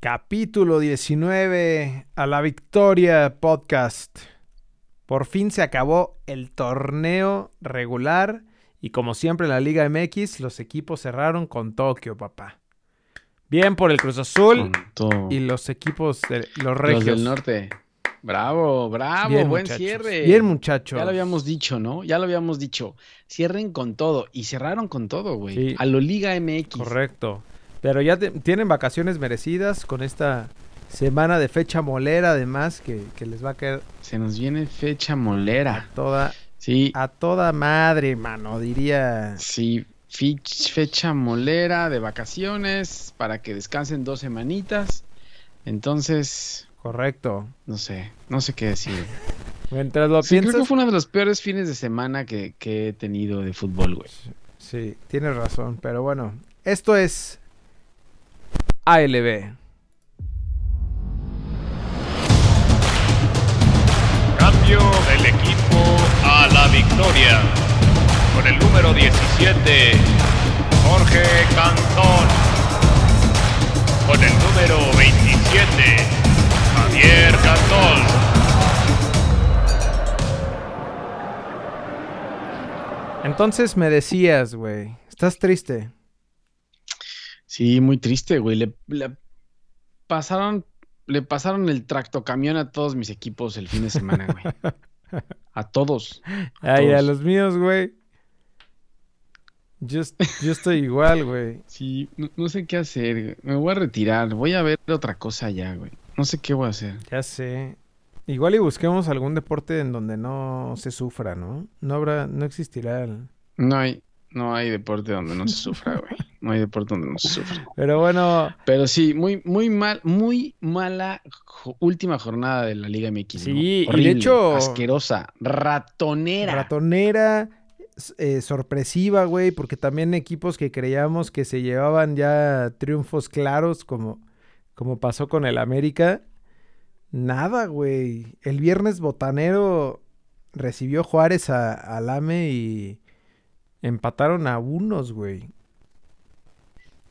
Capítulo 19 a la victoria podcast. Por fin se acabó el torneo regular y como siempre en la Liga MX los equipos cerraron con Tokio, papá. Bien por el Cruz Azul y los equipos de los regios. Los del norte. Bravo, bravo, buen cierre. Bien, muchachos. Ya lo habíamos dicho, ¿no? Ya lo habíamos dicho. Cierren con todo. Y cerraron con todo, güey. A lo Liga MX. Correcto. Pero ya tienen vacaciones merecidas con esta semana de fecha molera, además, que, les va a quedar. Se nos viene fecha molera. A toda, sí. A toda madre, mano, diría. Sí, fecha molera de vacaciones para que descansen dos semanitas. Entonces. Correcto. No sé, no sé qué decir. Mientras lo sí, Creo que fue uno de los peores fines de semana que, que he tenido de fútbol, güey. Sí, tienes razón, pero bueno, esto es ALB. Cambio del equipo a la victoria. Con el número 17, Jorge Cantón. Con el número 27, Javier Cantón. Entonces me decías, güey, ¿estás triste? Sí, muy triste, güey. Le, pasaron, le pasaron el tractocamión a todos mis equipos el fin de semana, güey. A todos. A Ay, a los míos, güey. Yo, yo estoy igual, güey. Sí, no, sé qué hacer. Me voy a retirar. Voy a ver otra cosa ya, güey. No sé qué voy a hacer. Ya sé. Igual y busquemos algún deporte en donde no se sufra, ¿no? No habrá, no existirá el... No hay, no hay deporte donde no se sufra, güey. No hay deporte donde no se sufra. Pero bueno. Pero sí, muy, muy mal, muy mala última jornada de la Liga MX. Sí, y de hecho. Asquerosa, ratonera. Ratonera, eh, sorpresiva, güey, porque también equipos que creíamos que se llevaban ya triunfos claros, como, como pasó con el América. Nada, güey. El viernes botanero recibió Juárez a, a Lame y Empataron a unos, güey.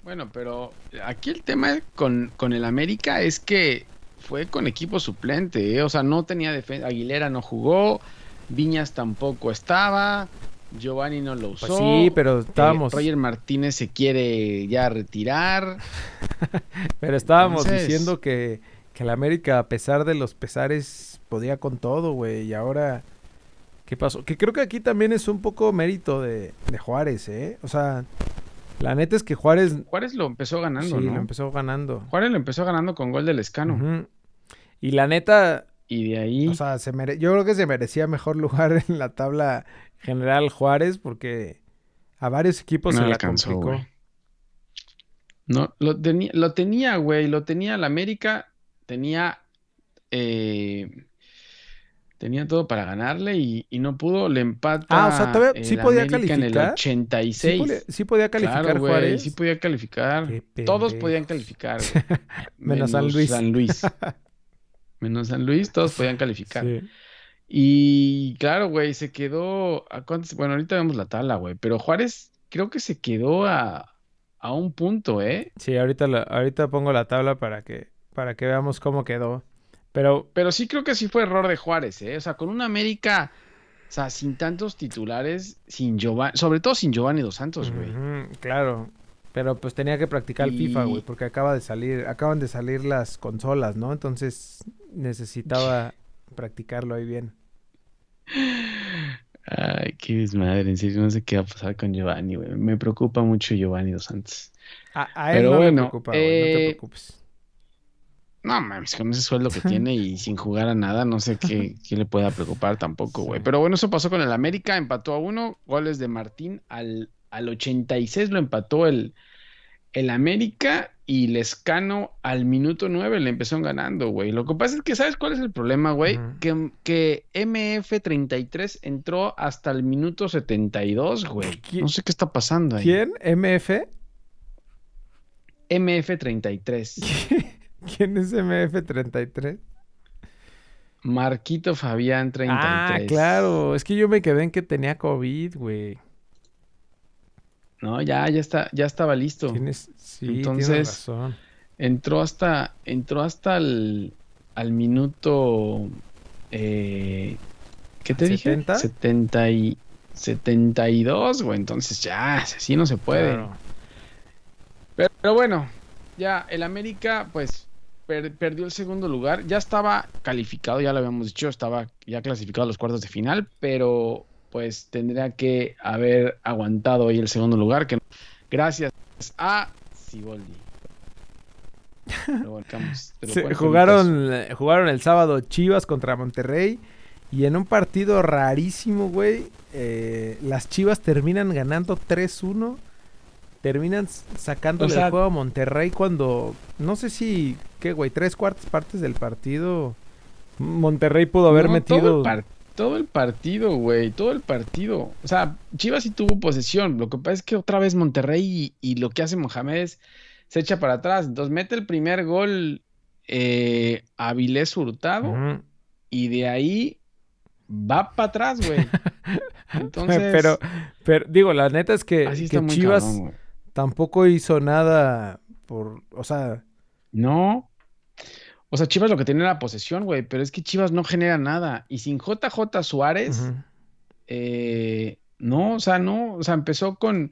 Bueno, pero aquí el tema con, con el América es que fue con equipo suplente, ¿eh? o sea, no tenía defensa. Aguilera no jugó, Viñas tampoco estaba, Giovanni no lo pues usó. sí, pero estábamos. Roger Martínez se quiere ya retirar. pero estábamos diciendo que, que el América, a pesar de los pesares, podía con todo, güey, y ahora ¿Qué pasó? Que creo que aquí también es un poco mérito de, Juárez, ¿eh? O sea, la neta es que Juárez. Juárez lo empezó ganando, sí, lo empezó ganando. Juárez lo empezó ganando con gol del Escano. Y la neta. Y de ahí. O sea, se mere... yo creo que se merecía mejor lugar en la tabla general Juárez porque a varios equipos se le complicó. No, lo, tenía, lo tenía, güey. Lo tenía el América. Tenía. Eh, tenía todo para ganarle y, no pudo, le empata. Ah, o sea, todavía sí podía calificar. En el 86. Sí, podía, calificar claro, Juárez. Sí podía calificar. Todos podían calificar. menos, San Luis. San Luis. menos San Luis, todos podían calificar. Y claro, güey, se quedó. ¿a cuántos? Bueno, ahorita vemos la tabla, güey. Pero Juárez creo que se quedó a, a un punto, ¿eh? Sí, ahorita, ahorita pongo la tabla para que, para que veamos cómo quedó. Pero, pero sí creo que sí fue error de Juárez, ¿eh? O sea, con una América, o sea, sin tantos titulares, sin Giovanni, sobre todo sin Giovanni Dos Santos, güey. claro. Pero pues tenía que practicar FIFA, güey, porque acaba de salir, acaban de salir las consolas, ¿no? Entonces necesitaba practicarlo ahí bien. Ay, qué desmadre, en serio, no sé qué va a pasar con Giovanni, güey. Me preocupa mucho Giovanni Dos Santos. A, él Pero no bueno, preocupa, güey, no te eh, preocupes. No mames, con ese sueldo que tiene y sin jugar a nada, no sé qué, le pueda preocupar tampoco, güey. Pero bueno, eso pasó con el América, empató a uno, goles de Martín al, al 86 lo empató el, el América y Lescano al minuto 9 le empezaron ganando, güey. Lo que pasa es que, ¿sabes cuál es el problema, güey? que, que MF33 entró hasta el minuto 72, güey. No sé qué está pasando ahí. ¿Quién? ¿MF? MF33. ¿Quién es MF33? Marquito Fabián 33. Ah, claro. Es que yo me quedé en que tenía COVID, güey. No, ya, ya está, ya estaba listo. Tienes, sí, Entonces, razón. Entró hasta, entró hasta el, al minuto, eh, ¿qué te dije? ¿70? 70 y, 72, güey. Entonces ya, así no se puede. Claro. Pero, pero bueno, ya el América, pues per- perdió el segundo lugar. Ya estaba calificado, ya lo habíamos dicho, estaba ya clasificado a los cuartos de final, pero pues tendría que haber aguantado ahí el segundo lugar. Que gracias a Siboldi. Se- jugaron, jugaron el sábado Chivas contra Monterrey. Y en un partido rarísimo, güey, eh, las Chivas terminan ganando 3-1. Terminan sacándole O sea- el juego a Monterrey cuando, no sé si, ¿qué, güey? Tres cuartas partes del partido. Monterrey pudo haber No, metido... Todo el, par- todo el partido, güey, todo el partido. O sea, Chivas sí tuvo posesión. Lo que pasa es que otra vez Monterrey y, y lo que hace Mohamed es se echa para atrás. Entonces mete el primer gol eh, Avilés Hurtado y de ahí va para atrás, güey. Entonces, pero, pero, digo, la neta es que, así que Chivas cabrón, güey. Tampoco hizo nada por, o sea, No. O sea, Chivas lo que tiene era posesión, güey, pero es que Chivas no genera nada. Y sin JJ Suárez. Eh, no, o sea, no, o sea, empezó con,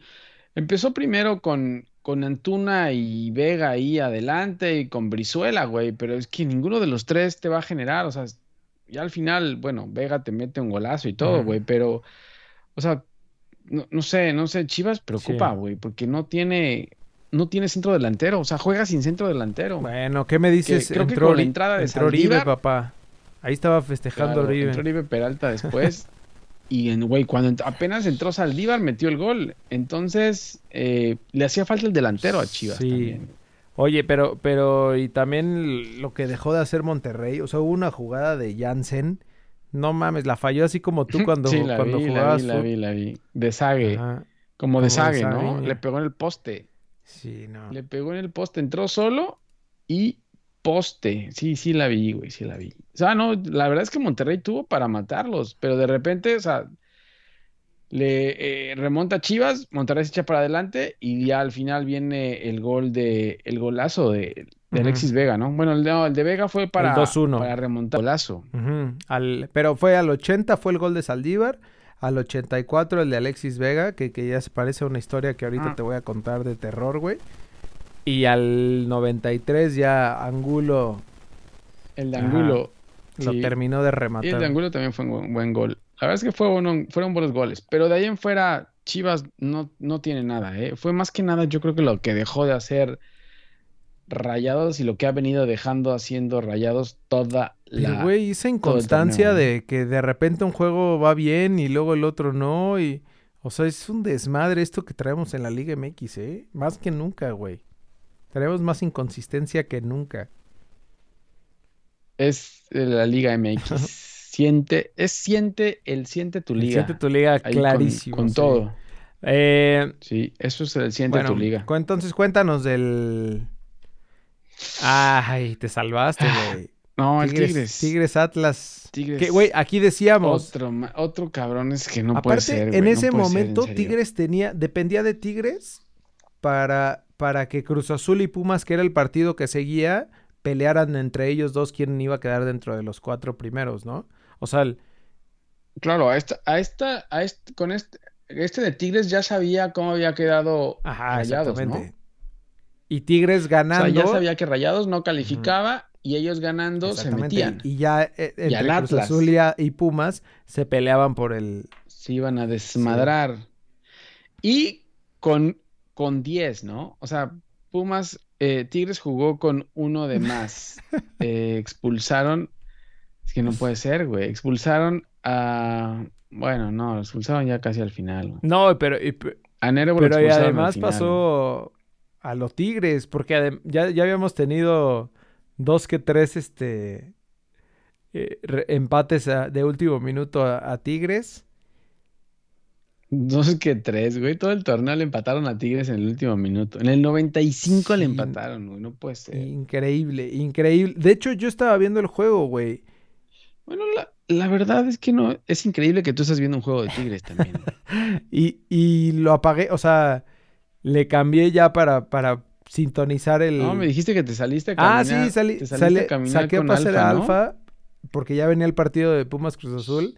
empezó primero con, con Antuna y Vega ahí adelante y con Brizuela, güey, pero es que ninguno de los tres te va a generar, o sea, ya al final, bueno, Vega te mete un golazo y todo, güey, pero, o sea, no, no sé, no sé, Chivas preocupa, Sí. güey, porque no tiene, no tiene centro delantero, o sea, juega sin centro delantero. Bueno, ¿qué me dices? Que creo que entró con la entrada de entró Saldívar- papá. Ahí estaba festejando Claro, Oribe. entró Oribe Peralta después. y, en- güey, cuando ent- apenas entró Saldívar, metió el gol. Entonces, eh, le hacía falta el delantero a Chivas Sí. también. Oye, pero, pero, y también lo que dejó de hacer Monterrey, o sea, hubo una jugada de Jansen, no mames, la falló así como tú cuando, Sí, la cuando vi, la jugabas vi, la vi, la vi. De Sague, Ajá, como de como de Sague, ¿no? Sague. Le pegó en el poste. Sí, no. Le pegó en el poste, entró solo y poste. Sí, sí la vi, güey, sí la vi. O sea, no, la verdad es que Monterrey tuvo para matarlos, pero de repente, o sea, le eh, remonta Chivas, Monterrey se echa para adelante y ya al final viene el gol de, el golazo de, de. Alexis Vega, ¿no? Bueno, el de, no, el de Vega fue para, 2-1. para remontar el golazo. Al- pero fue al 80 fue el gol de Saldívar, al 84 el de Alexis Vega, que, que ya se parece a una historia que ahorita Ah. te voy a contar de terror, güey. Y al 93 ya Angulo El de. Angulo. lo sí. terminó de Y el de rematar. Angulo también fue un buen, gol. La verdad es que fue uno- fueron buenos goles, pero de ahí en fuera Chivas no, no tiene nada, ¿eh? Fue más que nada yo creo que lo que dejó de hacer Rayados y lo que ha venido dejando haciendo Rayados toda la... güey, esa inconstancia de que de repente un juego va bien y luego el otro no. Y, o sea, es un desmadre esto que traemos en la Liga MX, ¿eh? Más que nunca, güey. Traemos más inconsistencia que nunca. Es la Liga MX. Siente, es siente el siente tu liga. Siente tu liga Ahí clarísimo. Con, sí. todo. Eh, Sí, eso es el siente bueno, tu liga. entonces cuéntanos del... Ay, te salvaste, güey. No, el Tigres, Tigres. Tigres Atlas. Tigres. Que, güey, aquí decíamos... Otro, otro cabrón es que no puede ser. en no ese puede ser, en momento. Tigres tenía, dependía de Tigres para, para que Cruz Azul y Pumas, que era el partido que seguía, pelearan entre ellos dos quién iba a quedar dentro de los cuatro primeros, ¿no? O sea, el- Claro, a esta, a esta, a este, con este, este de Tigres ya sabía cómo había quedado ajá, exactamente. ¿no? Y Tigres O ganando. sea, ya sabía que Rayados no calificaba y ellos ganando se exactamente, metían. Y ya eh, entre al Cruz Atlas. Azul y, y Pumas se peleaban por el. Se iban a desmadrar. Y con, con 10, ¿no? O sea, Pumas, eh, Tigres jugó con uno de más. Eh, expulsaron. Es que no puede ser, güey. Expulsaron a. Bueno, no, lo expulsaron ya casi al final. güey. No, pero, y A Nervo lo pero y además final, pasó a los Tigres, porque ya, ya habíamos tenido dos que tres este eh, empates a- de último minuto a, a Tigres. Dos que tres, güey. Todo el torneo le empataron a Tigres en el último minuto. En el 95 le Sí. empataron, güey. No puede ser. Increíble, increíble. De hecho, yo estaba viendo el juego, güey. Bueno, la, la verdad es que no. Es increíble que tú estés viendo un juego de Tigres también. Y, y lo apagué, o sea, le cambié ya para, para sintonizar el. No, me dijiste que te saliste a ah, caminar. sí, salí, te saliste salí- a caminar saqué con pase de Alfa, ¿no? alfa porque ya venía el partido de Pumas Cruz Azul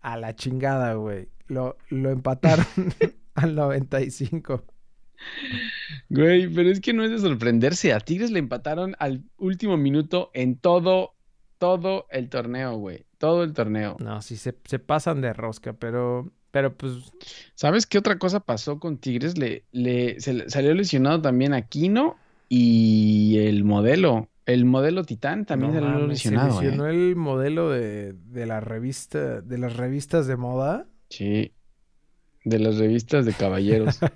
a la chingada, güey. Lo, lo empataron al 95. Güey, pero es que no es de sorprenderse. A Tigres le empataron al último minuto en todo, todo el torneo, güey. Todo el torneo. No, sí se, se pasan de rosca, pero, pero pues ¿Sabes qué otra cosa pasó con Tigres? Le, le, se le salió lesionado también Aquino y el modelo. El modelo Titán también no salió mames, se lesionado, ¿eh? lesionó el modelo de, de la revista, de las revistas de moda. Sí. De las revistas de caballeros.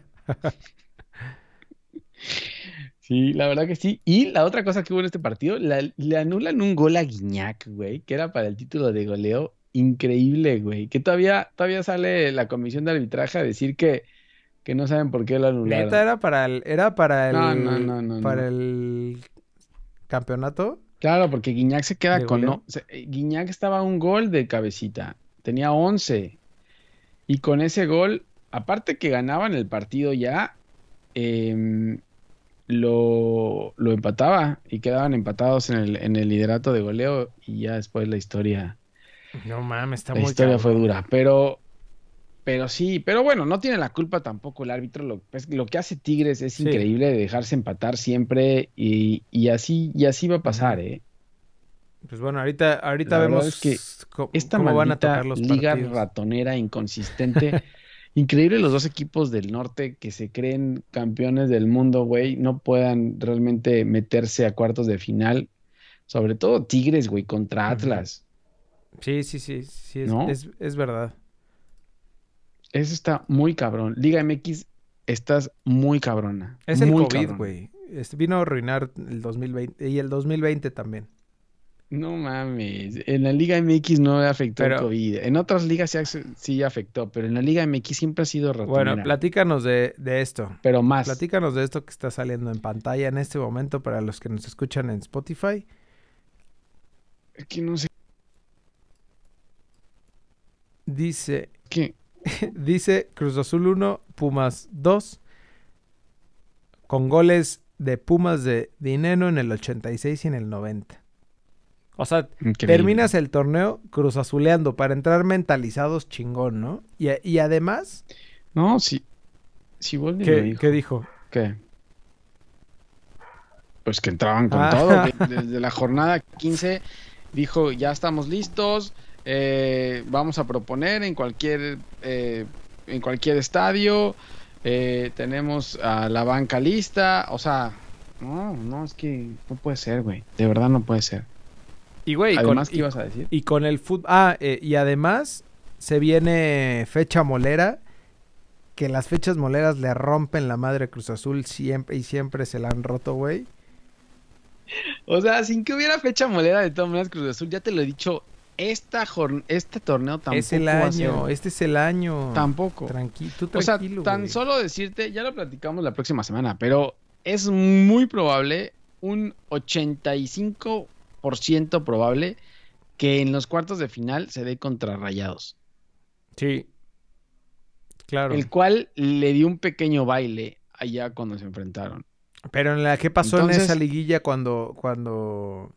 Sí, la verdad que sí. Y la otra cosa que hubo en este partido, la- le anulan un gol a Guiñac, güey, que era para el título de goleo. Increíble, güey. Que todavía, todavía sale la comisión de arbitraje a decir que, que no saben por qué lo anularon. Neta era para el, era para el, No, no, no, para el campeonato. Claro, porque Guiñac se queda ¿De con... goleo? No, se- eh, Guiñac estaba a un gol de cabecita. Tenía 11. Y con ese gol, aparte que ganaban el partido ya, em, lo, lo empataba y quedaban empatados en el, en el liderato de goleo y ya después la historia, No mames, está la muy historia fue dura. Pero, pero sí, pero bueno, no tiene la culpa tampoco el árbitro. Lo, pues, lo que hace Tigres es Sí. increíble de dejarse empatar siempre y, y así, y así va a pasar. ¿eh? Pues bueno, ahorita, ahorita La vemos es que Esta cómo van a tocar los liga partidos. ratonera inconsistente. Increíble los dos equipos del norte que se creen campeones del mundo, güey, no puedan realmente meterse a cuartos de final. Sobre todo Tigres, güey, contra. Atlas. Sí, sí, sí, sí, es, ¿No? es, es verdad. Eso está muy cabrón. Liga MX, estás muy cabrona. Es el COVID, güey. Este, vino a arruinar el 2020 y el 2020 también. No mames. En la Liga MX no afectó el Pero- COVID. En otras ligas sí, sí afectó, pero en la Liga MX siempre ha sido ratonera. Bueno, platícanos de, de esto. pero más. Platícanos de esto que está saliendo en pantalla en este momento para los que nos escuchan en Spotify. Es que no sé Dice, qué. dice Cruz Azul 1, Pumas 2, con goles de Pumas de Dineno en el 86 y en el 90. O sea, Increíble. terminas el torneo Cruz Azuleando para entrar mentalizados chingón, ¿no? Y, y además, No, sí. Boldi lo ¿qué, dijo. qué dijo? ¿Qué? Pues que entraban con Ah. todo. desde la jornada 15 dijo, ya estamos listos, eh, vamos a proponer en cualquier, eh, en cualquier estadio, eh, tenemos a la banca lista, o sea, no, no, es que no puede ser, güey, de verdad no puede ser. Y güey, con- Además, ¿qué y- ibas a decir? Y con el fútbol. Ah, eh, y además se viene fecha molera. Que las fechas moleras le rompen la madre Cruz Azul siempre y siempre se la han roto, güey. O sea, sin que hubiera fecha molera de todas maneras Cruz Azul, ya te lo he dicho, esta este torneo tampoco Es el va a ser- año, este es el año. Tampoco. Tranqui tú O sea, tranquilo, tan güey. solo decirte, ya lo platicamos la próxima semana, pero es muy probable, un 85% probable, que en los cuartos de final se dé contra Rayados. Sí. Claro. El cual le dio un pequeño baile allá cuando se enfrentaron. Pero en la que pasó en esa liguilla cuando cuando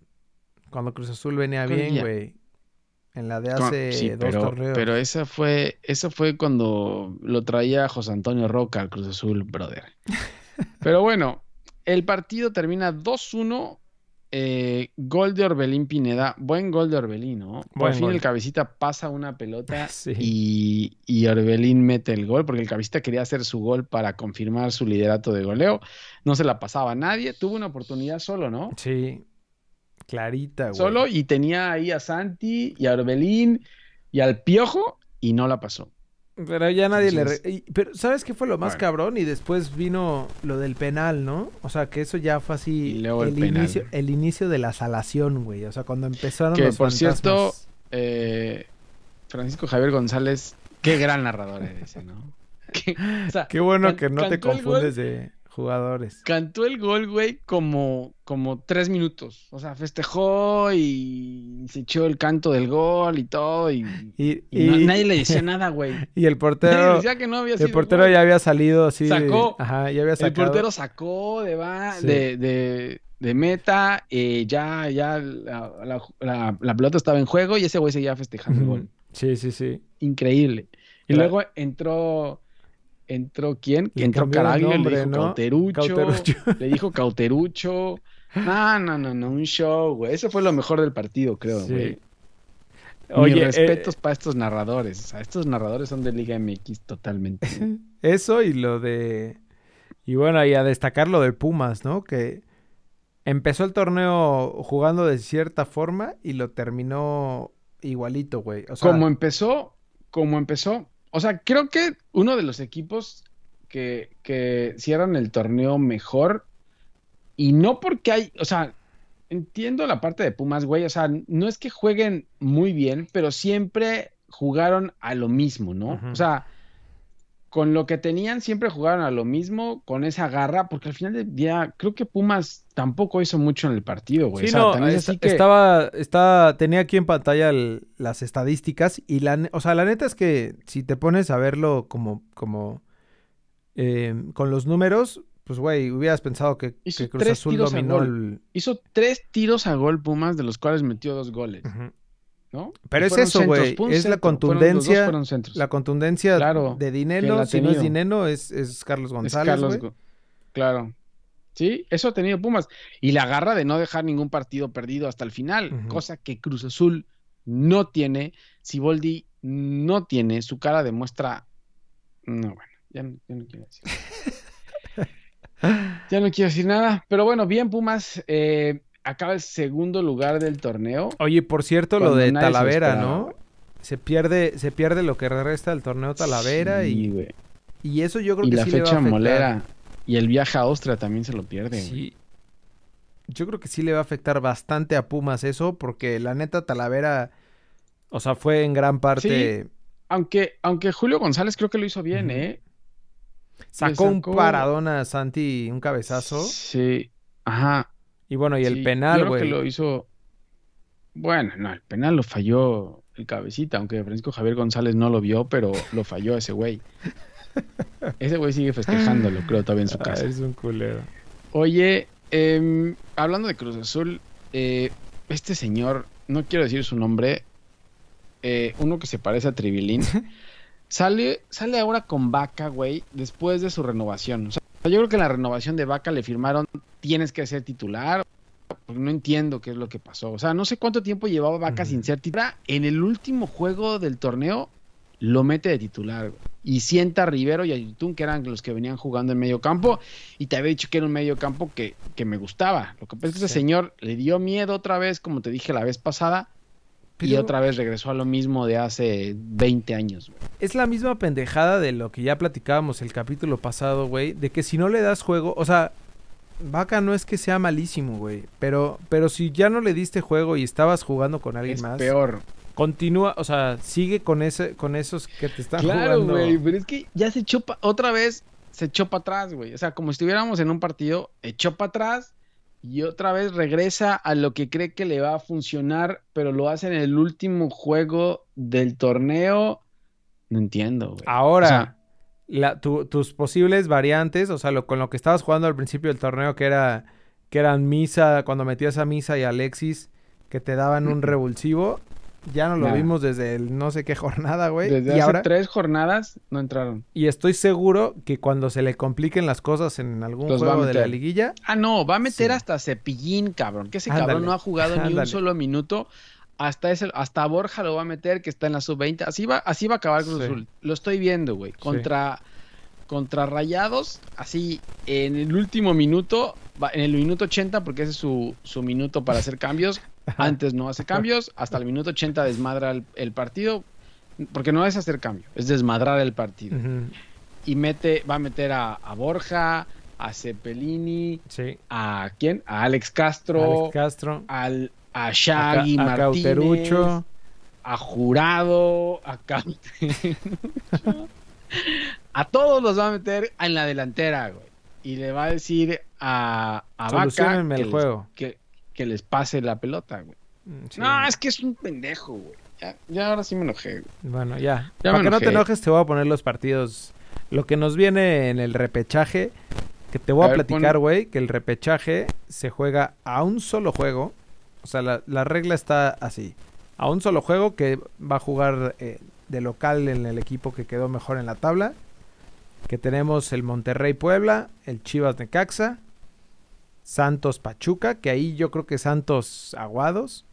cuando Cruz Azul venía ¿Cuál bien, güey. En la de hace sí, dos pero, torneos. pero esa fue, esa fue cuando lo traía José Antonio Roca al Cruz Azul, brother. Pero bueno, el partido termina 2-1. eh, gol de Orbelín Pineda. Buen gol de Orbelín, ¿no? Por Buen fin gol. el cabecita pasa una pelota Sí. y, y Orbelín mete el gol, porque el cabecita quería hacer su gol para confirmar su liderato de goleo. No se la pasaba a nadie. Tuvo una oportunidad solo, ¿no? Sí. Clarita, güey. solo y tenía ahí a Santi y a Orbelín y al Piojo y no la pasó. Pero ya nadie Entonces- le... re- Pero ¿sabes qué fue lo más Bueno. cabrón? Y después vino lo del penal, ¿no? O sea, que eso ya fue así Y luego el el, penal. inicio, el inicio de la salación, güey. O sea, cuando empezaron Que, los por cierto. Eh, Francisco Javier González, qué gran narrador eres, ¿no? Que- o sea, Qué bueno can- que no te confundes de jugadores. Cantó el gol, güey, como, como tres minutos. O sea, festejó y se echó el canto del gol y todo. Y, Y, y no- y- nadie le decía nada, güey. y el Nadie portero, decía que no había sido el portero gol. ya había salido así. de- Sacó. ajá, ya había El sacado. portero sacó de, va- Sí. de, de- de meta, eh, ya, ya la, la- la- la pelota estaba en juego y ese güey seguía festejando el Ujú. gol. Sí, sí, sí. Increíble. Y Claro. luego entró, entró quién? Le entró Caraglio, le dijo ¿no? Cauterucho, Cauterucho. le dijo Cauterucho. No, no, no, no, un show, güey. Eso fue lo mejor del partido, creo, Sí. güey. Oye, Mis eh, respetos para estos narradores. O sea, estos narradores son de Liga MX totalmente. Eso y lo de. Y bueno, y a destacar lo de Pumas, ¿no? Que empezó el torneo jugando de cierta forma y lo terminó igualito, güey. O sea, como empezó, como empezó. O sea, creo que uno de los equipos que, que cierran el torneo mejor. Y no porque hay, o sea, entiendo la parte de Pumas, güey. O sea, no es que jueguen muy bien, pero siempre jugaron a lo mismo, ¿no? O sea, con lo que tenían siempre jugaron a lo mismo, con esa garra, porque al final del día creo que Pumas tampoco hizo mucho en el partido, güey. Sí, O sea, no, es así que- estaba, está, tenía aquí en pantalla el- las estadísticas y la, o sea, la neta es que si te pones a verlo como, como, eh, con los números, pues, güey, hubieras pensado que, Hizo que Cruz Azul dominó el... hizo tres tiros a gol Pumas, de los cuales metió dos goles, Ujú. ¿No? Pero es eso, güey, es la fueron- contundencia, fueron. La contundencia Claro, de ha si no es. Dineno, es, es Carlos Es González, Carlos güey. Go- Claro. Sí, eso ha tenido Pumas. Y la garra de no dejar ningún partido perdido hasta el final, cosa que Cruz Azul no tiene, Siboldi no tiene, su cara demuestra. No, bueno, ya no, ya no quiero decir. ya no quiero decir nada. Pero bueno, bien, Pumas. eh, acaba el segundo lugar del torneo. Oye, por cierto, lo de Talavera, ¿no? Se pierde, se pierde lo que resta del torneo Talavera Sí, y, y eso yo creo Y que la sí le va a fecha afectar. molera. Y el viaje a Austria también se lo pierde. Sí. Yo creo que sí le va a afectar bastante a Pumas eso, porque la neta Talavera, o sea, fue en gran parte. Aunque, aunque Julio González creo que lo hizo bien. ¿eh? Sacó un paradón a Santi, un cabezazo. Sí. Ajá. Y bueno, y el sí, penal, creo que güey. lo hizo. Bueno, no, el penal lo falló el cabecita, aunque Francisco Javier González no lo vio, pero lo falló ese güey. Ese güey sigue festejándolo, creo, todavía en su Ah, casa. es un culero. Oye, em, hablando de Cruz Azul, eh, este señor, no quiero decir su nombre, eh, uno que se parece a Tribilín, sale, sale ahora con Vaca, güey, después de su renovación. O sea, yo creo que en la renovación de Vaca le firmaron, tienes que ser titular, porque no entiendo qué es lo que pasó. O sea, no sé cuánto tiempo llevaba Vaca sin ser titular. En el último juego del torneo, lo mete de titular. Y sienta a Rivero y a Yutun, que eran los que venían jugando en medio campo. Y te había dicho que era un medio campo que, que me gustaba. Lo que pasa es que ese señor le dio miedo otra vez, como te dije la vez pasada. Y otra vez regresó a lo mismo de hace 20 años, güey. Es la misma pendejada de lo que ya platicábamos el capítulo pasado, güey. De que si no le das juego, o sea, Vaca no es que sea malísimo, güey. Pero, pero si ya no le diste juego y estabas jugando con alguien Es más, peor. continúa, o sea, sigue con ese, con esos que te están Claro, jugando. güey, pero es que ya se echó otra vez, se echó para atrás, güey. O sea, como si estuviéramos en un partido, echó para atrás y otra vez regresa a lo que cree que le va a funcionar, pero lo hace en el último juego del torneo. No entiendo, güey. Ahora, O sea, la- tu- tus posibles variantes, o sea, lo, con lo que estabas jugando al principio del torneo, que era que eran Misa, cuando metías a Misa y a Alexis, que te daban un revulsivo, ya no lo Nada. vimos desde el no sé qué jornada, güey. desde Y hace ahora, tres jornadas no entraron. y estoy seguro que cuando se le compliquen las cosas en algún Los juego de la liguilla, Ah, no, va a meter Sí. hasta Cepillín, cabrón. Que ese Ándale, cabrón no ha jugado ni un solo minuto. Hasta ese, hasta Borja lo va a meter, que está en la sub-20. Así va, así va a acabar Cruz Sí. Azul. Lo estoy viendo, güey. Contra, contra Rayados, así en el último minuto, va- en el minuto 80, porque ese es su, su minuto para hacer cambios. Antes no hace cambios, hasta el minuto 80 desmadra el, el partido. Porque no es hacer cambio, es desmadrar el partido. Y mete, va a meter a, a Borja, a Cepelini, sí, a quién? A Alex Castro, Alex Castro, al, a a, Shaggy a Martínez, Cauterucho, a Jurado, a Cauterucho. a todos los va a meter en la delantera, güey. y le va a decir a, a Vaca Soluciónenme que el les, juego. que, que les pase la pelota, güey. Mm, sí. No, es que es un pendejo, güey. Ya, ya ahora sí me enojé, güey. Bueno, ya. Ya Para que no te enojes, te voy a poner los partidos. Lo que nos viene en el repechaje, que te voy A a, ver, platicar, pon- güey, que el repechaje se juega a un solo juego. O sea, la, la regla está así. A un solo juego que va a jugar eh, de local en el equipo que quedó mejor en la tabla. Que tenemos el Monterrey Puebla, el Chivas Necaxa, Santos Pachuca, que ahí yo creo que Santos Aguados.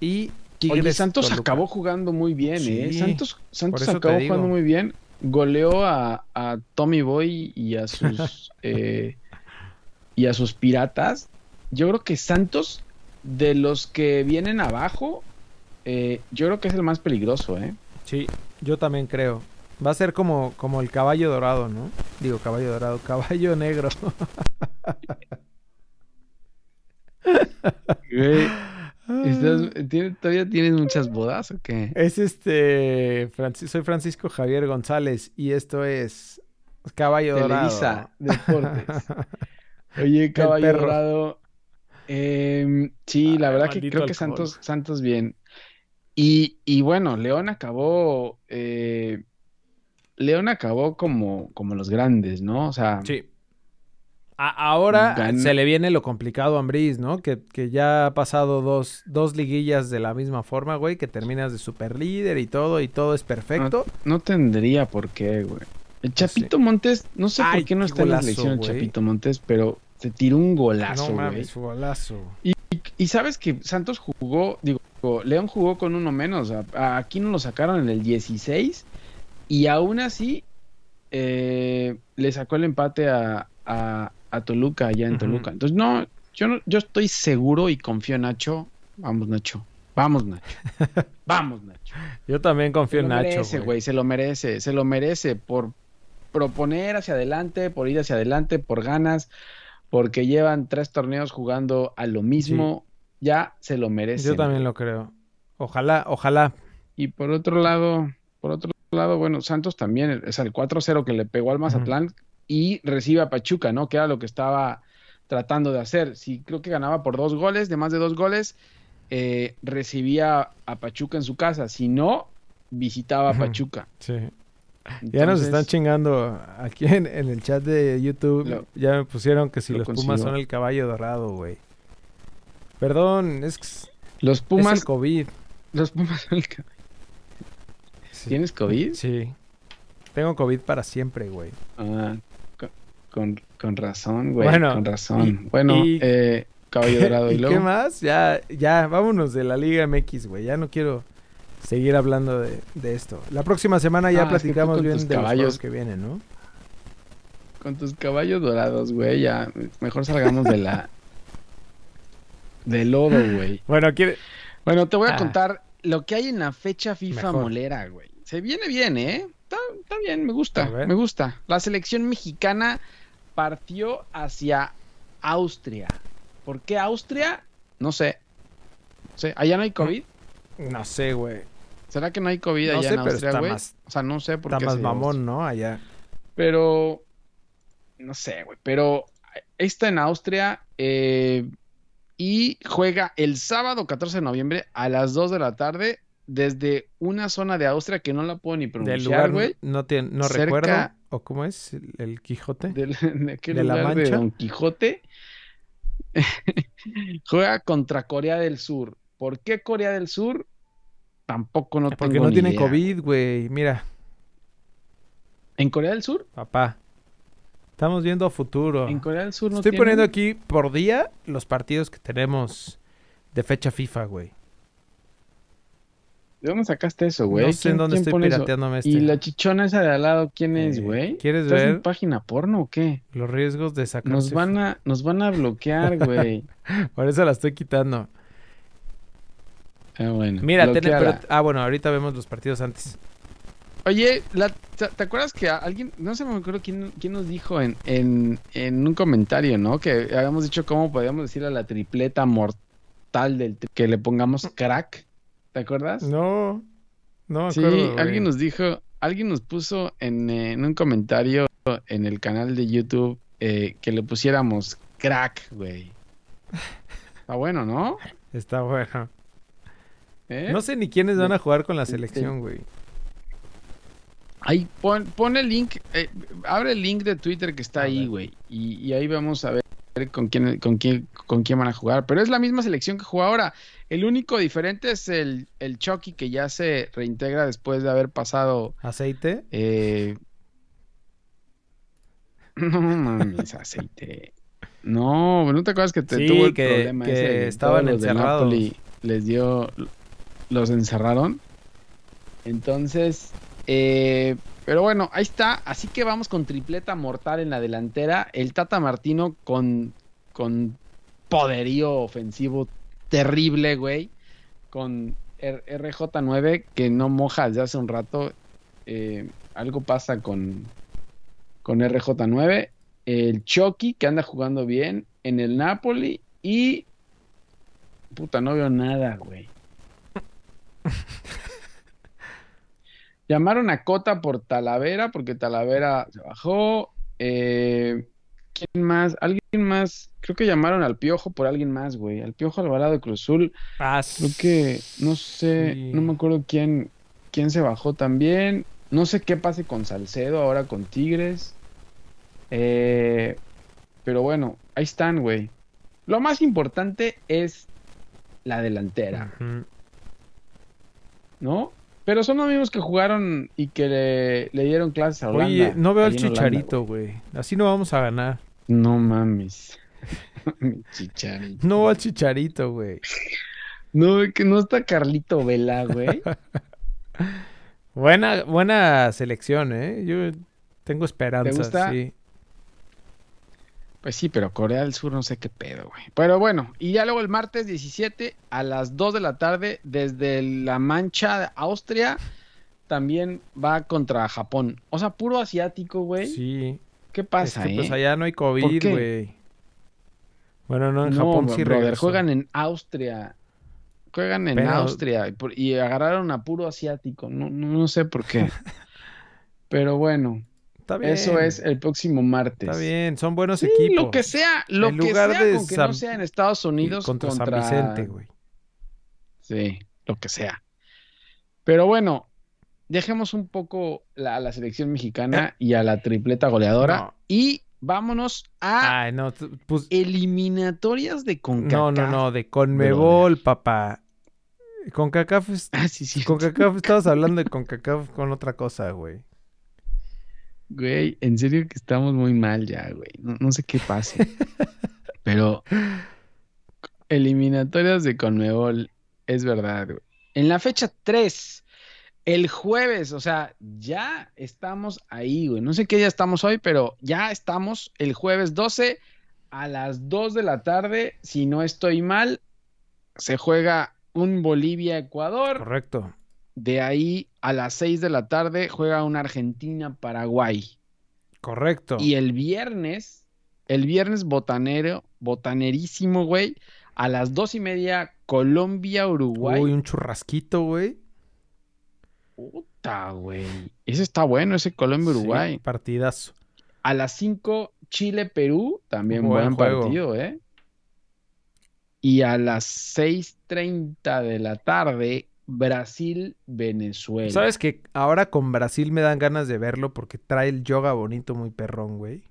Y Oye, Tigres Santos Toluca. acabó jugando muy bien, ¿eh? Santos, Santos acabó jugando muy bien. Goleó a, a Tommy Boy y a sus eh, y a sus piratas. Yo creo que Santos, de los que vienen abajo, eh, yo creo que es el más peligroso, ¿eh? Sí, yo también creo. Va a ser como, como el caballo dorado, ¿no? Digo, caballo dorado, caballo negro. Güey, ¿estás- tiene- ¿Todavía tienes muchas bodas o qué? Es este. Francis- soy Francisco Javier González y esto es Caballo Televisa Dorado. Deportes. Oye, caballo dorado. em, sí, la Ay, verdad que creo que. Santos, Santos bien. Y, y bueno, León acabó. eh, León acabó como, como los grandes, ¿no? O sea, Sí. A- ahora se le viene lo complicado a Ambriz, ¿no? Que, que ya ha pasado dos, dos liguillas de la misma forma, güey, que terminas de super líder y todo, y todo es perfecto. no tendría por qué, güey. El Chapito Montes, no sé Ay, por qué no está en la selección el güey. Chapito Montes, pero se tiró un golazo, no güey. mames, golazo. Y sabes que Santos jugó, digo, León jugó con uno menos. a- a- Aquí no lo sacaron en el 16 y aún así eh, le sacó el empate a, a- a Toluca allá en. Toluca. Entonces, no, yo no, yo estoy seguro y confío en Nacho. Vamos, Nacho. Vamos, Nacho. Vamos, Nacho. Yo también confío Se en lo Nacho, merece, güey. güey, se lo merece, se lo merece por proponer hacia adelante, por ir hacia adelante, por ganas, porque llevan tres torneos jugando a lo mismo, ya se lo merece. Yo también lo creo. Ojalá, ojalá. Y por otro lado, por otro lado, bueno, Santos también, es el 4-0 que le pegó al Mazatlán y recibe a Pachuca, ¿no? Que era lo que estaba tratando de hacer. Si creo que ganaba por dos goles, de más de dos goles, eh, recibía a Pachuca en su casa. Si no, visitaba a. Pachuca. Sí. Ya nos están chingando aquí en, en el chat de YouTube. Lo- ya me pusieron que si lo los Pumas son el caballo dorado, güey. Perdón, es, es Los Pumas, el COVID. los Pumas son el ca- Sí. ¿Tienes COVID? Sí. Tengo COVID para siempre, güey. Ah, con, con, razón, güey. Bueno, con razón. y- bueno, y- eh, Caballo Dorado y, ¿Y luego. qué más? Ya, ya, vámonos de la Liga MX, güey. Ya no quiero seguir hablando de, de esto. La próxima semana ya Ah, platicamos bien de los caballos- juegos que vienen, ¿no? Con tus caballos dorados, güey. Ya, mejor salgamos de la. de lodo, güey. Bueno, quiere... Bueno, te voy a Ah. contar lo que hay en la fecha FIFA Mejor. molera, güey. Se viene bien, ¿eh? Está, está bien, me gusta, me gusta. La selección mexicana partió hacia Austria. ¿Por qué Austria? No sé. No sé. ¿Allá no hay COVID? No sé, güey. ¿Será que no hay COVID No allá sé, en Austria, está güey? más- O sea, no sé por Está qué. más se- mamón, ¿no? Allá. Pero, no sé, güey. Pero está en Austria eh, y juega el sábado 14 de noviembre a las 2 de la tarde desde una zona de Austria que no la puedo ni Del pronunciar, lugar güey. no, tiene, no cerca- recuerdo. ¿O cómo es? ¿El, Quijote? De, aquel ¿De la lugar de Mancha? Don Quijote. juega contra Corea del Sur. ¿Por qué Corea del Sur? Tampoco no Porque tengo no ni tienen idea. COVID, güey. Mira, ¿En Corea del Sur? papá. Estamos viendo a futuro. En Corea del Sur no Estoy tienen? poniendo aquí por día los partidos que tenemos de fecha FIFA, güey. ¿De dónde sacaste eso, güey? No sé ¿Quién- en dónde estoy pone eso? pirateándome este. ¿Y la chichona esa de al lado quién es, Eh, güey? ¿quieres ¿Estás en ver? página porno o qué? Los riesgos de sacar. Nos van a, nos van a bloquear, güey. Por eso la estoy quitando. Ah, bueno. Mira, ten- pero- ah, bueno, ahorita vemos los partidos antes. Oye, la- ¿te, te acuerdas que alguien, no sé, me acuerdo quién, quién nos dijo en, en, en un comentario, ¿no? Que habíamos dicho cómo podíamos decir a la tripleta mortal del que le pongamos crack. ¿Te acuerdas? No, no me Sí, güey. alguien nos dijo, alguien nos puso en, eh, en un comentario en el canal de YouTube eh, que le pusiéramos crack, güey. Está bueno, ¿no? Está bueno. ¿Eh? No sé ni quiénes van a jugar con la selección, güey. Ahí pon, pon el link, abre el link de Twitter que está ahí, güey. Y, y ahí vamos a ver con quién, con quién, con quién van a jugar. Pero es la misma selección que juega ahora. El único diferente es el, el Chucky que ya se reintegra después de haber pasado. ¿Aceite? eh, No mames, aceite. No, ¿no te acuerdas que te Sí, tuvo el que- problema que ese de estaban los de encerrados. Napoli les dio, los encerraron. Entonces, eh, pero bueno, ahí está. Así que vamos con tripleta mortal en la delantera. El Tata Martino con, con poderío ofensivo terrible, güey. Con R- RJ9 que no moja desde hace un rato. Eh, algo pasa con, con RJ9. El Chucky que anda jugando bien en el Napoli. Y. Puta, no veo nada, güey. Llamaron a Cota por Talavera, porque Talavera se bajó. Eh, ¿Quién más? ¿Alguien más? Creo que llamaron al Piojo por alguien más, güey. Al Piojo Alvarado de Cruzul. Ah, Creo que, no sé, Sí. no me acuerdo quién, quién se bajó también. No sé qué pase con Salcedo ahora con Tigres. Eh, pero bueno, ahí están, güey. Lo más importante es la delantera. ¿no? Pero son los mismos que jugaron y que le, le dieron clases a Holanda. Oye, no veo al chicharito, güey. Así no vamos a ganar. No mames. Mi chicharito. No al chicharito, güey. No, que no está Carlito Vela, güey. Buena, buena selección, ¿eh? Yo tengo esperanza, gusta? sí. Pues sí, pero Corea del Sur no sé qué pedo, güey. Pero bueno, y ya luego el martes 17 a las 2 de la tarde desde La Mancha, de Austria, también va contra Japón. O sea, puro asiático, güey. Sí. ¿Qué Es pasa, que, pues eh? allá no hay ¿Por COVID, güey. Bueno, no, en No, Japón sí brother, juegan en Austria. Juegan en Pero- Austria y, agarraron a puro asiático. No, no, no sé por qué. Pero bueno, Está bien. eso es el próximo martes. Está bien, son buenos Sí, equipos. lo que sea, lo En que lugar sea de con que no San- sea en Estados Unidos contra, contra, San Vicente, güey. Sí, lo que sea. Pero bueno, dejemos un poco la, a la selección mexicana y a la tripleta goleadora No. y vámonos a Ay, no, tú- pues, eliminatorias de CONCACAF. no, no, no, de Conmebol, papá. CONCACAF, es- Ah, sí, sí. CONCACAF, estabas hablando de CONCACAF con otra cosa, güey. Güey, en serio que estamos muy mal ya, güey. No, no sé qué pase. Pero eliminatorias de Conmebol, es verdad, güey. En la fecha 3, el jueves, o sea, ya estamos ahí, güey. No sé qué día estamos hoy, pero ya estamos el jueves 12 a las 2 de la tarde. Si no estoy mal, se juega un Bolivia-Ecuador. Correcto. De ahí a las 6 de la tarde juega un Argentina-Paraguay. Correcto. Y el viernes, el viernes botanero, botanerísimo, güey, a las dos y media, Colombia-Uruguay. Uy, un churrasquito, güey. Puta, güey. Ese está bueno, ese Colombia-Uruguay. Sí, partidazo. A las 5, Chile-Perú, también Buen partido, ¿eh? Y a las 6.30 de la tarde, Brasil-Venezuela. ¿Sabes que ahora con Brasil me dan ganas de verlo porque trae el yoga bonito muy perrón, güey?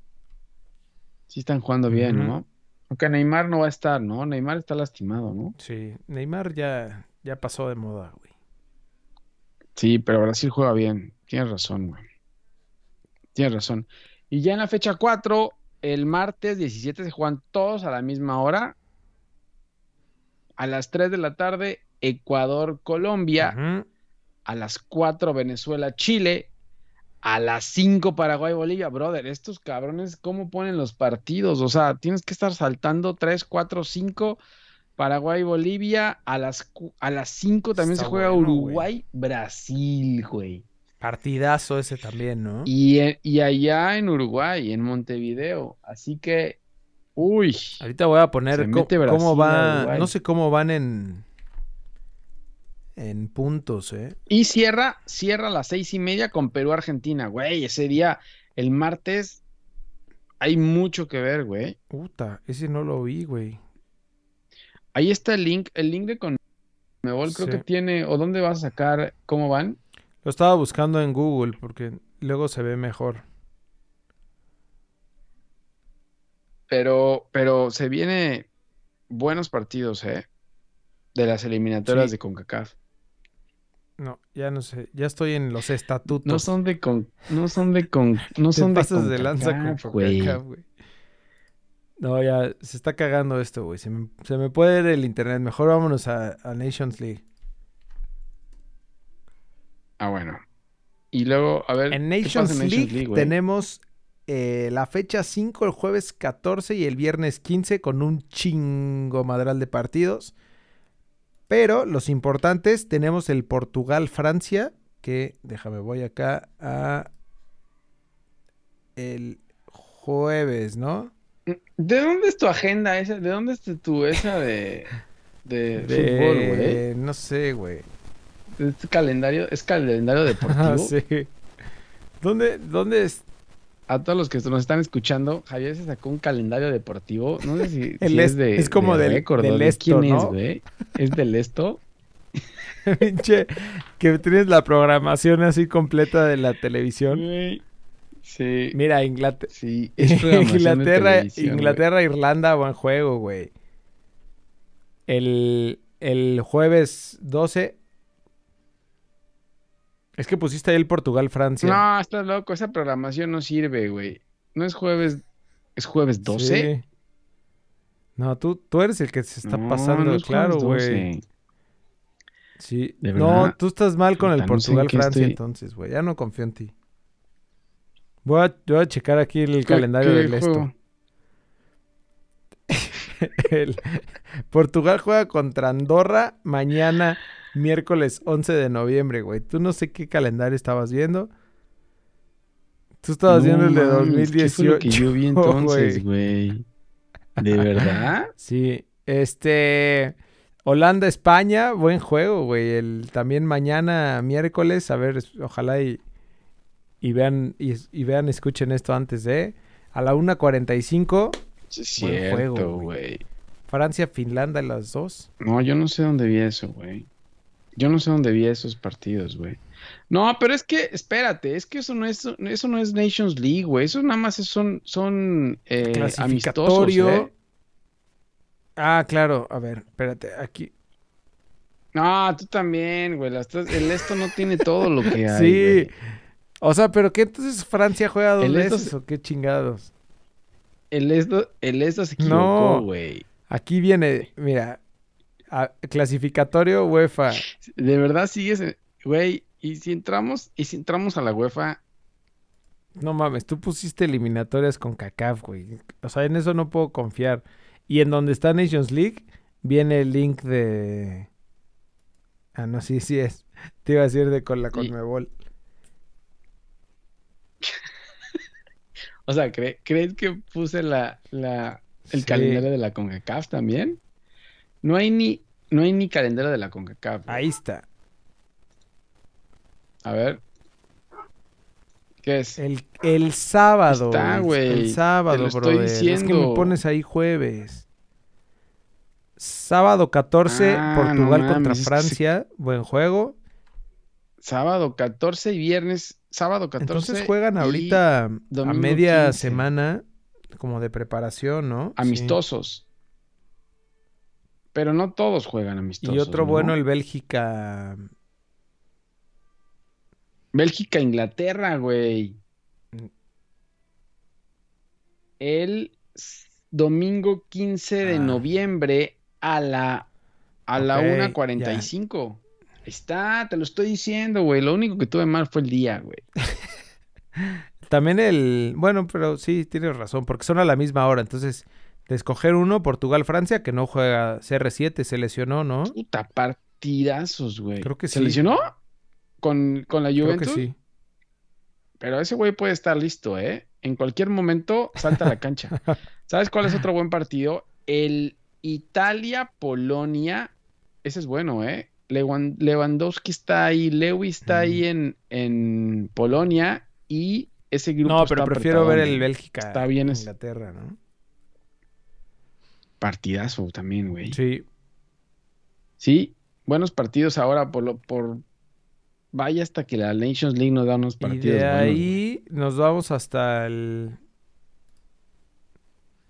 Sí están jugando bien. ¿no? Aunque Neymar no va a estar, ¿no? Neymar está lastimado, ¿no? Sí, Neymar ya, ya pasó de moda, güey. Sí, pero Brasil juega bien. Tienes razón, güey. Tienes razón. Y ya en la fecha 4, el martes 17 se juegan todos a la misma hora. A las 3 de la tarde, Ecuador-Colombia. Ujú. A las 4, Venezuela-Chile. A las 5, Paraguay-Bolivia. Brother, estos cabrones, ¿cómo ponen los partidos? O sea, tienes que estar saltando 3, 4, 5. Paraguay-Bolivia. A las, a las 5 también Está se juega bueno, güey. Uruguay-Brasil, güey. Partidazo ese también, ¿no? Y, y allá en Uruguay, en Montevideo. Así que, uy, Ahorita voy a poner cómo Brasil a va. Uruguay. No sé cómo van en. En puntos, ¿eh? y cierra, cierra a las seis y media con Perú-Argentina, güey, ese día, el martes, hay mucho que ver, güey. Puta, ese no lo vi, güey. Ahí está el link, el link de Conmebol creo Sí. que tiene, o dónde vas a sacar, cómo van. Lo estaba buscando en Google porque luego se ve mejor. Pero, pero se viene buenos partidos, ¿eh? De las eliminatorias Sí. de CONCACAF. No, ya no sé. Ya estoy en los estatutos. No son de con, no son de con, no son de pasas de lanza con CONCACAF, güey. No, ya se está cagando esto, güey. Se me, se me puede ir el internet. Mejor vámonos a, a Nations League. Ah, bueno. Y luego, a ver, En ¿qué pasa Nations, League, tenemos eh, la fecha 5, el jueves 14 y el viernes 15 con un chingo madral de partidos. Pero los importantes tenemos el Portugal-Francia, que déjame, voy acá a el jueves, ¿no? ¿De dónde es tu agenda esa? ¿De dónde es tu esa de, de, De- fútbol, güey? No sé, güey. ¿Es calendario? ¿Es calendario deportivo? Ah, sí. ¿Dónde, dónde es? A todos los que nos están escuchando, Javier se sacó un calendario deportivo. No sé si, El si es- es de es como de del- récord, del esto, quién ¿no? es, güey. ¿Es del esto? Pinche, que tienes la programación así completa de la televisión. Güey. Sí. Mira, Inglaterra. Sí, Inglaterra, Irlanda, buen juego, güey. El, el jueves 12. Es que pusiste ahí el Portugal-Francia. No, estás loco. Esa programación no sirve, güey. No es jueves. ¿Es jueves 12? Sí. No, tú, tú eres el que se está No, pasando, no es claro, güey. 12. Sí. ¿De No, tú estás mal con el Portugal-Francia estoy. entonces, güey. Ya no confío en ti. Voy a, voy a checar aquí el ¿Qué- calendario del esto. El- Portugal juega contra Andorra mañana, miércoles 11 de noviembre, güey. Tú no sé qué calendario estabas viendo. Tú estabas No viendo el de mames, ¿qué fue 2018. lo que yo vi entonces, güey? ¿De verdad? Sí, este Holanda España, buen juego, güey. El también mañana miércoles, a ver, ojalá y, y vean y, y vean, escuchen esto antes de a la 1:45 Sí, Es Buen cierto, juego, güey. Francia Finlandia las 2. No, yo no sé dónde vi eso, güey. Yo no sé dónde vi esos partidos, güey. No, pero es que, espérate, es que eso no es, eso no es Nations League, güey. Eso nada más es- son, son eh, amistosos, Clasificatorio. ¿eh? Ah, claro, a ver, espérate, aquí No, tú también, güey. el esto no tiene todo lo que hay, Sí. güey. O sea, pero qué entonces Francia juega dos El veces o qué chingados? El esto, el esto se No. equivocó, güey. Aquí viene, mira, a- clasificatorio UEFA. De verdad sigues, güey. Y si entramos, y si entramos a la UEFA, No mames, tú pusiste eliminatorias con CACAF, güey. O sea, en eso no puedo confiar. Y en donde está Nations League, viene el link de. Ah, no, sí, sí es. Te iba a decir de con la Conmebol. O sea, ¿cre- ¿crees que puse la, la, el Sí. calendario de la CONCACAF también? No hay ni, no hay ni calendario de la CONCACAF. güey. Ahí está. A ver. ¿Qué es? El, el sábado. Está, güey. El sábado, Te lo estoy brother. Es que me pones ahí jueves. Sábado 14, Ah, Portugal contra Francia. Buen juego. Sábado 14 y viernes. Sábado 14. Entonces juegan ahorita a media 15. semana como de preparación, ¿no? Sí. Amistosos. Pero no todos juegan amistosos. Y otro ¿no? bueno, el Bélgica. Bélgica, Inglaterra, güey. Mm. El domingo 15 de Ah. noviembre a la a la Ok, 1:45. Ahí está, te lo estoy diciendo, güey. Lo único que tuve mal fue el día, güey. También el. Bueno, pero sí, tienes razón, porque son a la misma hora. Entonces, de escoger uno, Portugal-Francia, que no juega CR7, se lesionó, ¿no? Puta, partidazos, güey. Creo que ¿Se sí. lesionó? ¿Con, con la Creo que Juventus? sí. Pero ese güey puede estar listo, ¿eh? En cualquier momento salta a la cancha. ¿Sabes cuál es otro buen partido? El Italia-Polonia. Ese es bueno, ¿eh? Lewan- Lewandowski está ahí, Lewis está ahí en, en Polonia y ese grupo. No, pero está prefiero ver el. Bélgica. Está bien Inglaterra, ¿no? partidazo también, güey. Sí. Sí. buenos partidos ahora por lo por vaya hasta que la Nations League nos da unos Y partidos de buenos, güey. ahí nos vamos hasta el.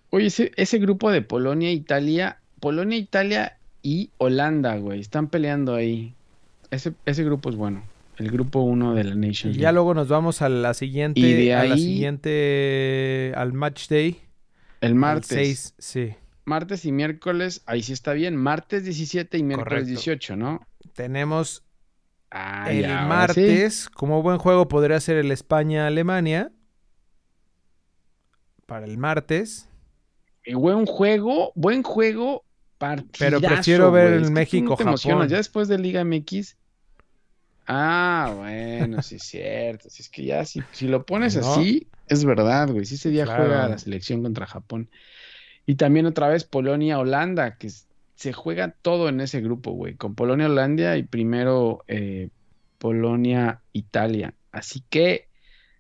Oye, ese, ese grupo de Polonia, Italia, Polonia, Italia y Holanda, güey, están peleando ahí. Ese, ese grupo es bueno. El grupo uno de la Y Nations ya luego nos vamos a la siguiente. Y de a la siguiente. Al match day. El El martes. 6, sí. Martes y miércoles, ahí sí está bien. Martes 17 y miércoles Correcto. 18, ¿no? Tenemos Ah, el ya, ahora sí. martes. Como buen juego podría ser el España-Alemania. Para el martes. Y buen juego, buen juego, partidazo, Pero prefiero ver el Es que tú no México, te emocionas. Japón. Ya después de Liga MX. Ah, bueno, sí es cierto. Si es que ya, si, si lo pones ¿No? así, es verdad, güey. Sí, ese día Claro. juega la selección contra Japón. Y también otra vez Polonia-Holanda, que se juega todo en ese grupo, güey. Con Polonia-Holanda y primero eh, Polonia-Italia. Así que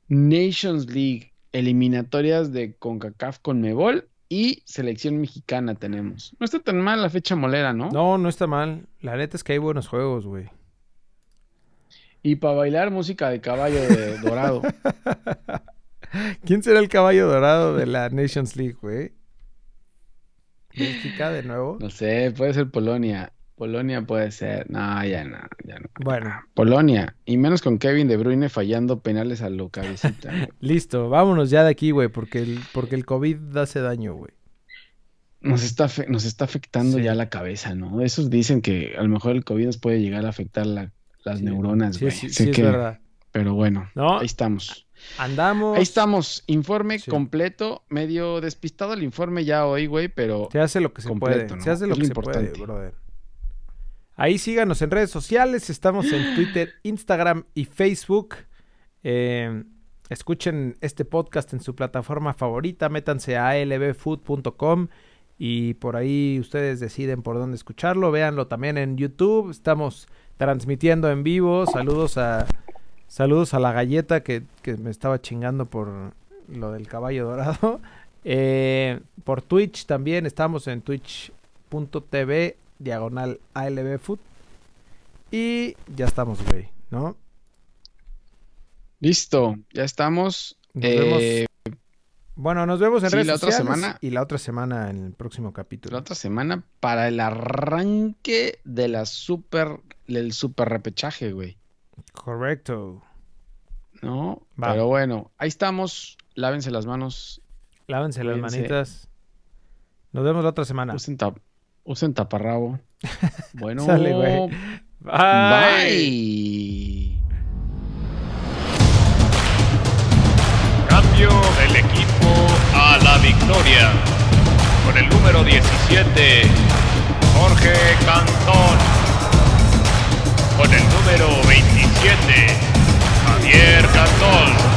Nations League, eliminatorias de CONCACAF con Mebol y selección mexicana tenemos. No está tan mal la fecha molera, ¿no? No, no está mal. La neta es que hay buenos juegos, güey. Y para bailar música de caballo de dorado. ¿Quién será el caballo dorado de la Nations League, güey? ¿Bélgica de nuevo? No sé, puede ser Polonia. Polonia puede ser. No, ya no, ya no. Bueno, Polonia. Y menos con Kevin De Bruyne fallando penales a lo cabecita. listo. Vámonos ya de aquí, güey, porque el, porque el COVID hace daño, güey. Nos está, nos está afectando Sí. ya la cabeza, ¿no? Esos dicen que a lo mejor el COVID nos puede llegar a afectar la- las Sí. neuronas, güey. sí, sí, es que- verdad. Pero bueno, ¿No? ahí estamos. Andamos. Ahí estamos. Informe Sí. completo. Medio despistado el informe ya hoy, güey, pero Se hace lo que se completo, puede. ¿no? Se hace lo Es que lo se puede, importante. brother. Ahí síganos en redes sociales. Estamos en Twitter, Instagram y Facebook. Eh, escuchen este podcast en su plataforma favorita. Métanse a lbfood.com y por ahí ustedes deciden por dónde escucharlo. Véanlo también en YouTube. Estamos transmitiendo en vivo. Saludos a saludos a la galleta que, que me estaba chingando por lo del caballo dorado. Eh, por Twitch también estamos en twitch.tv diagonal ALB Food. Y ya estamos, güey, ¿no? listo. Ya estamos. Nos Eh, vemos. Bueno, nos vemos en sí, redes la otra semana- y la otra semana en el próximo capítulo. la otra semana para el arranque de la super, del super repechaje, güey. Correcto. ¿No? Va. Pero bueno, ahí estamos. Lávense las manos. Lávense las Cuídense. manitas. Nos vemos la otra semana. Usen taparrabo. Bueno, Sale, güey. Bye. Bye. Cambio del equipo a la victoria. Con el número 17, Jorge Cantón. Con el número 27, Javier Cantón.